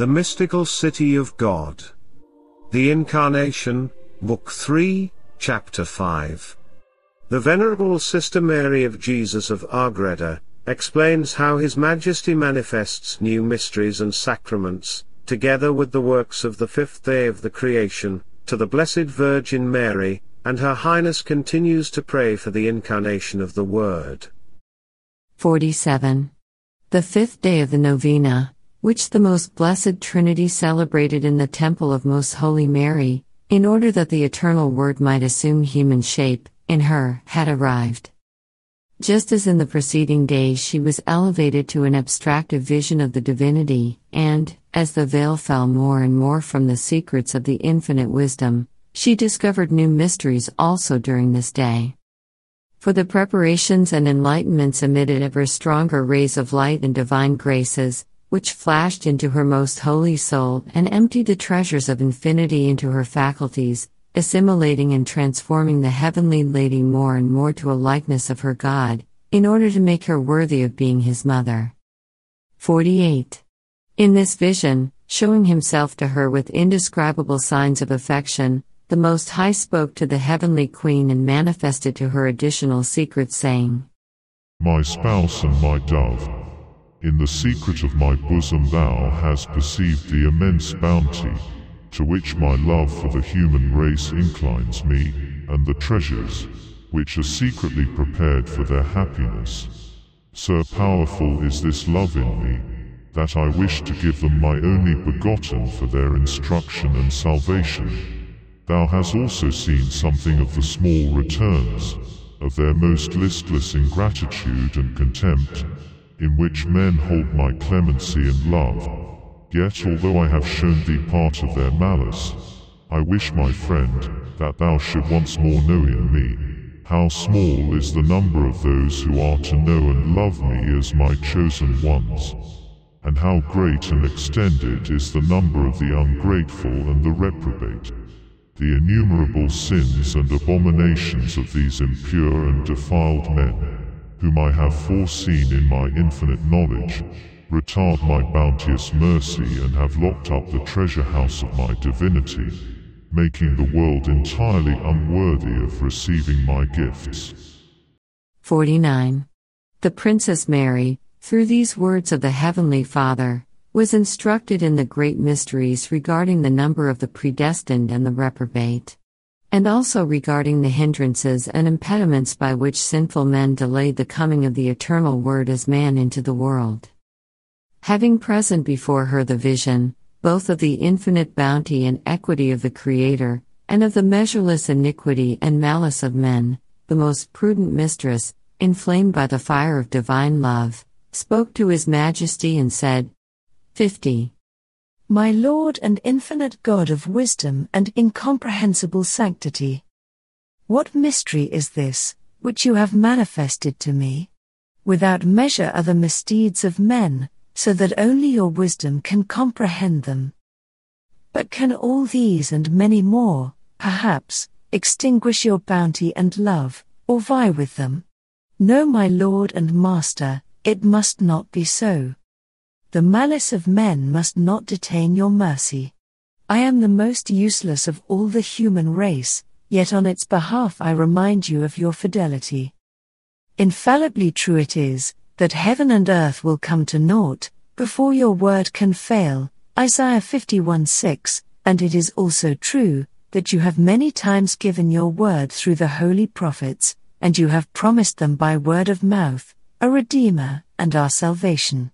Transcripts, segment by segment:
The Mystical City of God. The Incarnation, Book 3, Chapter 5. The Venerable Sister Mary of Jesus of Agreda explains how His Majesty manifests new mysteries and sacraments, together with the works of the fifth day of the creation, to the Blessed Virgin Mary, and Her Highness continues to pray for the incarnation of the Word. 47. The fifth day of the novena, which the Most Blessed Trinity celebrated in the Temple of Most Holy Mary, in order that the Eternal Word might assume human shape, in her, had arrived. Just as in the preceding days she was elevated to an abstractive vision of the divinity, and, as the veil fell more and more from the secrets of the infinite wisdom, she discovered new mysteries also during this day. For the preparations and enlightenments emitted ever stronger rays of light and divine graces, which flashed into her most holy soul and emptied the treasures of infinity into her faculties, assimilating and transforming the heavenly lady more and more to a likeness of her God, in order to make her worthy of being his mother. 48. In this vision, showing himself to her with indescribable signs of affection, the Most High spoke to the heavenly Queen and manifested to her additional secrets, saying, My spouse and my dove, in the secret of my bosom thou hast perceived the immense bounty to which my love for the human race inclines me, and the treasures which are secretly prepared for their happiness. So powerful is this love in me, that I wish to give them my only begotten for their instruction and salvation. Thou hast also seen something of the small returns, of their most listless ingratitude and contempt, in which men hold my clemency and love Yet although I have shown thee part of their malice, I wish, my friend, that thou should once more know in me, how small is the number of those who are to know and love me as my chosen ones, and how great and extended is the number of the ungrateful and the reprobate. The innumerable sins and abominations of these impure and defiled men, whom I have foreseen in my infinite knowledge, retard my bounteous mercy and have locked up the treasure house of my divinity, making the world entirely unworthy of receiving my gifts. 49. The Princess Mary, through these words of the Heavenly Father, was instructed in the great mysteries regarding the number of the predestined and the reprobate, and also regarding the hindrances and impediments by which sinful men delayed the coming of the eternal Word as man into the world having present before her the vision, both of the infinite bounty and equity of the Creator, and of the measureless iniquity and malice of men, the most prudent mistress, inflamed by the fire of divine love, spoke to His Majesty and said, 50. My Lord and infinite God of wisdom and incomprehensible sanctity. What mystery is this, which you have manifested to me? Without measure are the misdeeds of men, so that only your wisdom can comprehend them. But can all these and many more, perhaps, extinguish your bounty and love, or vie with them? No, my Lord and Master, it must not be so. The malice of men must not detain your mercy. I am the most useless of all the human race, yet on its behalf I remind you of your fidelity. Infallibly true it is, that heaven and earth will come to naught, before your word can fail. Isaiah 51 6, and it is also true, that you have many times given your word through the holy prophets, and you have promised them by word of mouth, a Redeemer, and our salvation.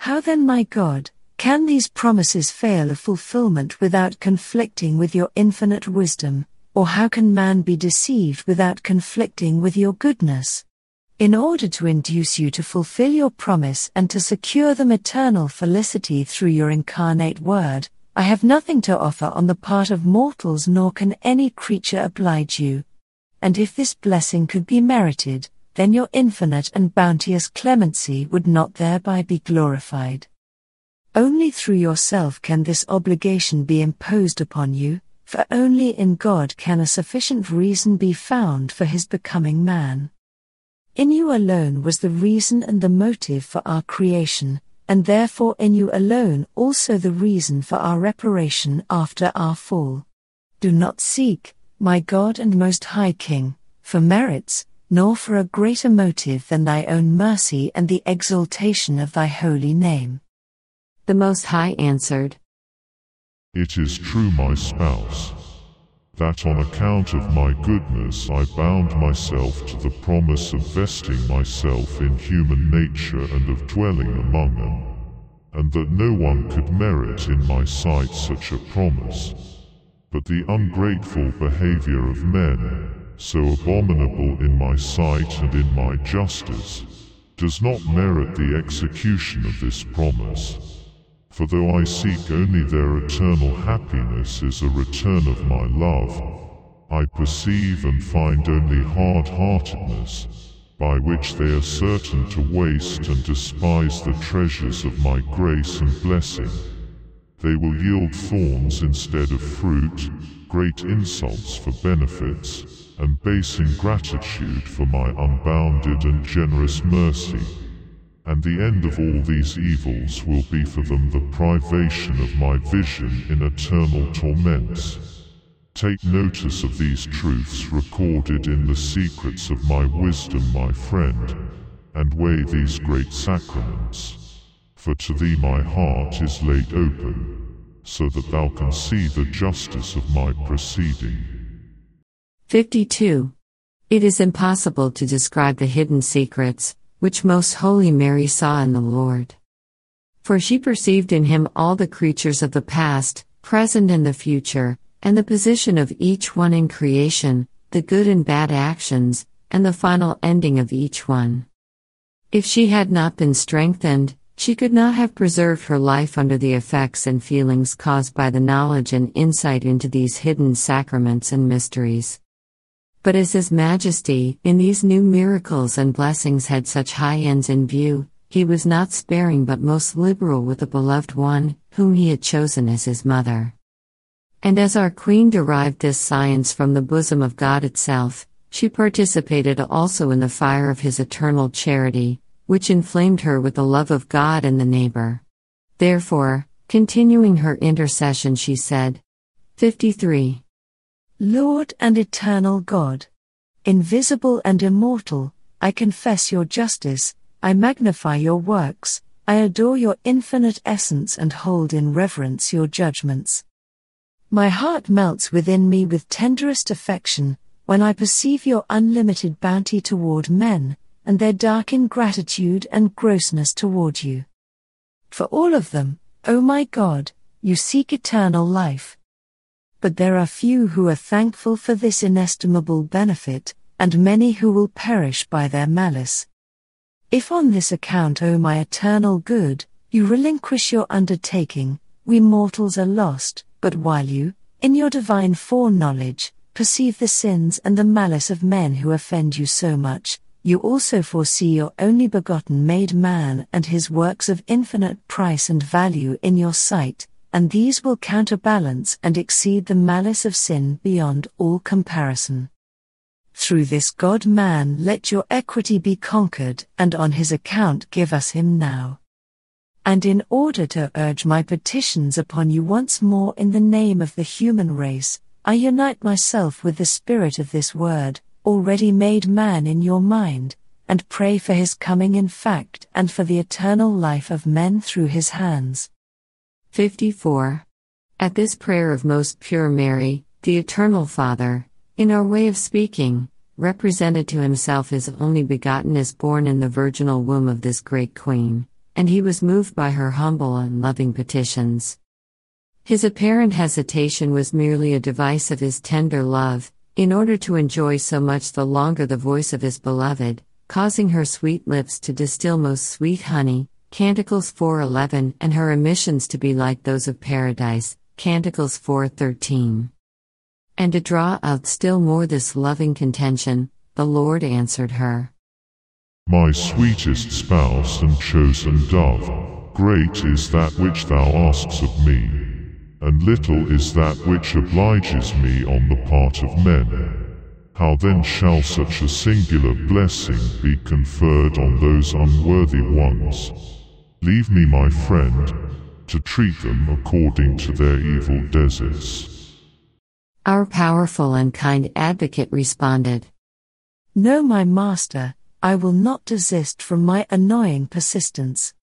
How then, my God, can these promises fail of fulfillment without conflicting with your infinite wisdom, or how can man be deceived without conflicting with your goodness? in order to induce you to fulfill your promise and to secure them eternal felicity through your incarnate word, I have nothing to offer on the part of mortals nor can any creature oblige you. And if this blessing could be merited, then your infinite and bounteous clemency would not thereby be glorified. Only through yourself can this obligation be imposed upon you, for only in God can a sufficient reason be found for his becoming man. In you alone was the reason and the motive for our creation, and therefore in you alone also the reason for our reparation after our fall. Do not seek, my God and Most High King, for merits, nor for a greater motive than thy own mercy and the exaltation of thy holy name. The Most High answered, It is true, my spouse, that on account of my goodness I bound myself to the promise of vesting myself in human nature and of dwelling among them, and that no one could merit in my sight such a promise. But the ungrateful behavior of men, so abominable in my sight and in my justice, does not merit the execution of this promise. For though I seek only their eternal happiness as a return of my love, I perceive and find only hard-heartedness, by which they are certain to waste and despise the treasures of my grace and blessing. They will yield thorns instead of fruit, great insults for benefits, and base ingratitude for my unbounded and generous mercy. And the end of all these evils will be for them the privation of my vision in eternal torments. Take notice of these truths recorded in the secrets of my wisdom, my friend, and weigh these great sacraments. For to thee my heart is laid open, so that thou can see the justice of my proceeding. 52. It is impossible to describe the hidden secrets, which Most Holy Mary saw in the Lord. For she perceived in him all the creatures of the past, present, and the future, and the position of each one in creation, the good and bad actions, and the final ending of each one. If she had not been strengthened, she could not have preserved her life under the effects and feelings caused by the knowledge and insight into these hidden sacraments and mysteries. But as His Majesty, in these new miracles and blessings, had such high ends in view, he was not sparing but most liberal with the beloved one, whom he had chosen as his mother. And as our Queen derived this science from the bosom of God itself, she participated also in the fire of his eternal charity, which inflamed her with the love of God and the neighbor. Therefore, continuing her intercession, she said, 53. Lord and eternal God, invisible and immortal, I confess your justice, I magnify your works, I adore your infinite essence and hold in reverence your judgments. My heart melts within me with tenderest affection when I perceive your unlimited bounty toward men, and their dark ingratitude and grossness toward you. For all of them, O my God, you seek eternal life but there are few who are thankful for this inestimable benefit, and many who will perish by their malice. If on this account, O my eternal good, you relinquish your undertaking, we mortals are lost, but while you, in your divine foreknowledge, perceive the sins and the malice of men who offend you so much, you also foresee your only begotten made man and his works of infinite price and value in your sight, and these will counterbalance and exceed the malice of sin beyond all comparison. Through this God man let your equity be conquered, and on his account give us him now. And in order to urge my petitions upon you once more in the name of the human race, I unite myself with the spirit of this word, already made man in your mind, and pray for his coming in fact and for the eternal life of men through his hands. 54. At this prayer of Most Pure Mary, the Eternal Father, in our way of speaking, represented to himself his only begotten as born in the virginal womb of this great Queen, and he was moved by her humble and loving petitions. His apparent hesitation was merely a device of his tender love, in order to enjoy so much the longer the voice of his beloved, causing her sweet lips to distill most sweet honey, Canticles 4:11 and her emissions to be like those of paradise, Canticles 4:13. And to draw out still more this loving contention, the Lord answered her, My sweetest spouse and chosen dove, great is that which thou askest of me, and little is that which obliges me on the part of men. How then shall such a singular blessing be conferred on those unworthy ones? Leave me, my friend, to treat them according to their evil deserts. Our powerful and kind advocate responded, No, my master, I will not desist from my annoying persistence.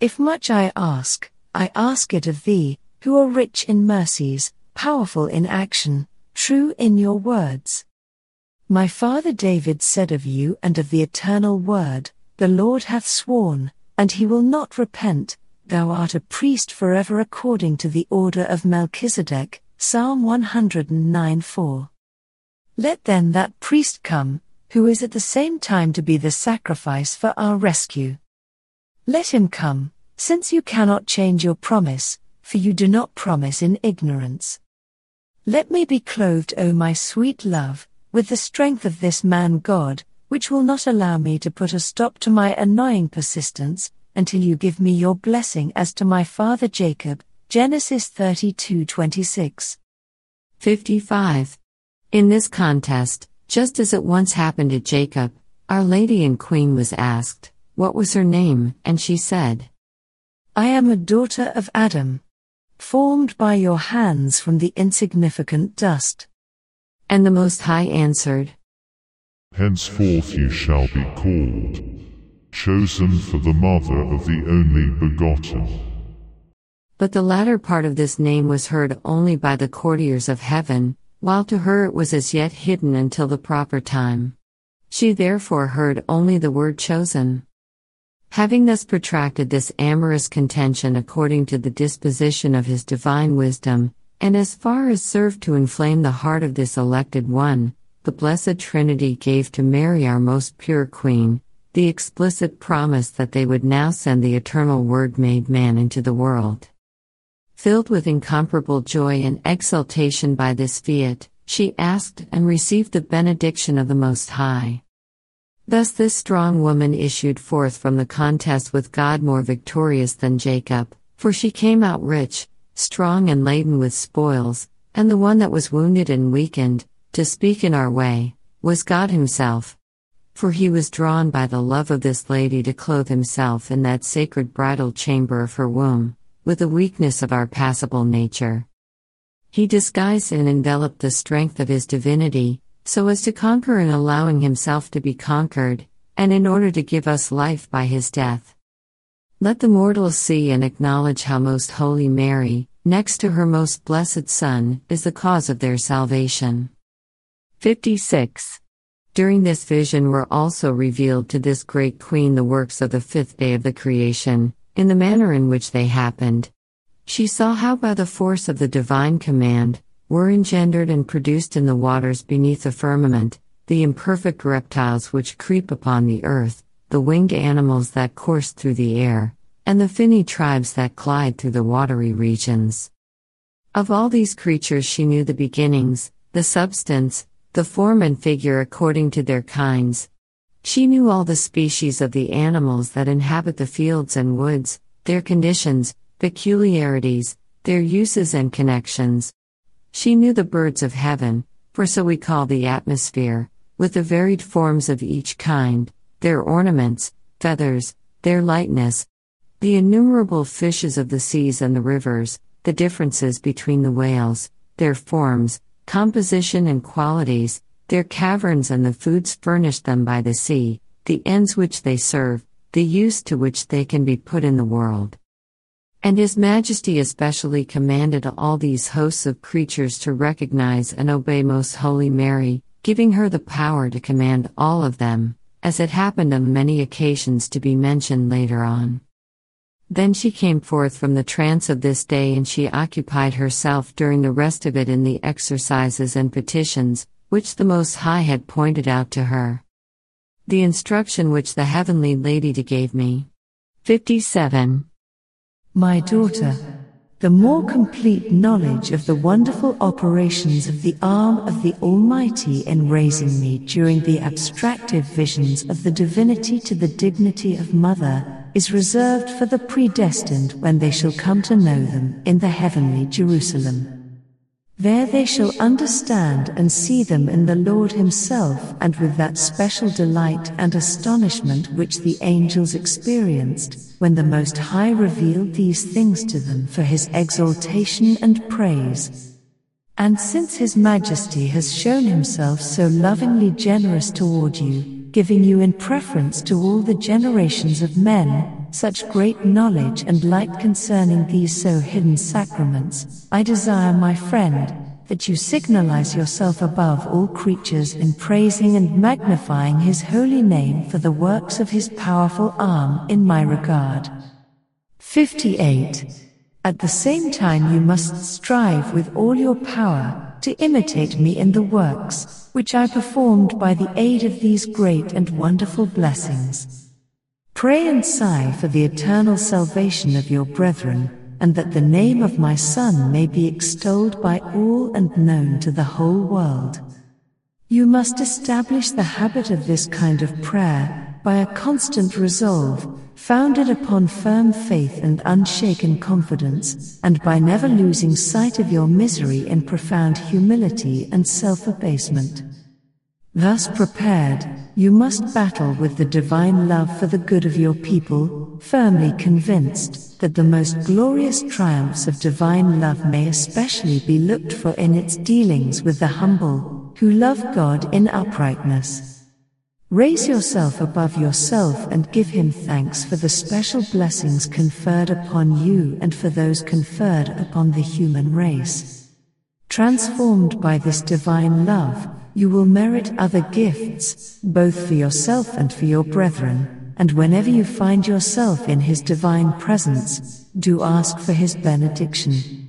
If much I ask, I ask it of thee, who are rich in mercies, powerful in action, true in your words. My father David said of you and of the eternal word, The Lord hath sworn, and he will not repent, thou art a priest forever according to the order of Melchizedek. Psalm 109 4. Let then that priest come, who is at the same time to be the sacrifice for our rescue. Let him come, since you cannot change your promise, for you do not promise in ignorance. Let me be clothed, O my sweet love, with the strength of this man God, which will not allow me to put a stop to my annoying persistence, until you give me your blessing as to my father Jacob. Genesis 32:26. 55. In this contest, just as it once happened to Jacob, Our Lady and Queen was asked, What was her name? And she said, I am a daughter of Adam, formed by your hands from the insignificant dust. And the Most High answered, Henceforth you shall be called, chosen for the mother of the only begotten. But the latter part of this name was heard only by the courtiers of heaven, while to her it was as yet hidden until the proper time. She therefore heard only the word chosen. Having thus protracted this amorous contention according to the disposition of his divine wisdom, and as far as served to inflame the heart of this elected one, the Blessed Trinity gave to Mary, our most pure Queen, the explicit promise that they would now send the eternal Word made man into the world. Filled with incomparable joy and exultation by this fiat, she asked and received the benediction of the Most High. Thus, this strong woman issued forth from the contest with God more victorious than Jacob, for she came out rich, strong, and laden with spoils, and the one that was wounded and weakened, to speak in our way, was God Himself. For he was drawn by the love of this lady to clothe himself in that sacred bridal chamber of her womb with the weakness of our passible nature. He disguised and enveloped the strength of his divinity, so as to conquer in allowing himself to be conquered, and in order to give us life by his death. Let the mortals see and acknowledge how Most Holy Mary, next to her most blessed Son, is the cause of their salvation. 56. During this vision were also revealed to this great Queen the works of the fifth day of the creation, in the manner in which they happened. She saw how, by the force of the divine command, were engendered and produced in the waters beneath the firmament, the imperfect reptiles which creep upon the earth, the winged animals that course through the air, and the finny tribes that glide through the watery regions. Of all these creatures, she knew the beginnings, the substance, the form and figure according to their kinds, she knew all the species of the animals that inhabit the fields and woods, their conditions, peculiarities, their uses and connections. She knew the birds of heaven, for so we call the atmosphere, with the varied forms of each kind, their ornaments, feathers, their lightness, the innumerable fishes of the seas and the rivers, the differences between the whales, their forms, composition and qualities, their caverns and the foods furnished them by the sea, the ends which they serve, the use to which they can be put in the world. And His Majesty especially commanded all these hosts of creatures to recognize and obey Most Holy Mary, giving her the power to command all of them, as it happened on many occasions to be mentioned later on. Then she came forth from the trance of this day and she occupied herself during the rest of it in the exercises and petitions, which the Most High had pointed out to her. The instruction which the Heavenly Lady gave me. 57. My daughter, the more complete knowledge of the wonderful operations of the arm of the Almighty in raising me during the abstractive visions of the divinity to the dignity of mother is reserved for the predestined when they shall come to know them in the heavenly Jerusalem. There they shall understand and see them in the Lord Himself and with that special delight and astonishment which the angels experienced, when the Most High revealed these things to them for his exaltation and praise. And since His Majesty has shown Himself so lovingly generous toward you, giving you in preference to all the generations of men, such great knowledge and light concerning these so hidden sacraments, I desire, my friend, that you signalize yourself above all creatures in praising and magnifying His holy name for the works of His powerful arm in my regard. 58. At the same time, you must strive with all your power to imitate me in the works which I performed by the aid of these great and wonderful blessings. Pray and sigh for the eternal salvation of your brethren, and that the name of my Son may be extolled by all and known to the whole world. You must establish the habit of this kind of prayer by a constant resolve, founded upon firm faith and unshaken confidence, and by never losing sight of your misery in profound humility and self abasement. Thus prepared, you must battle with the divine love for the good of your people, firmly convinced that the most glorious triumphs of divine love may especially be looked for in its dealings with the humble, who love God in uprightness. Raise yourself above yourself and give Him thanks for the special blessings conferred upon you and for those conferred upon the human race. Transformed by this divine love, you will merit other gifts, both for yourself and for your brethren, and whenever you find yourself in His divine presence, do ask for His benediction.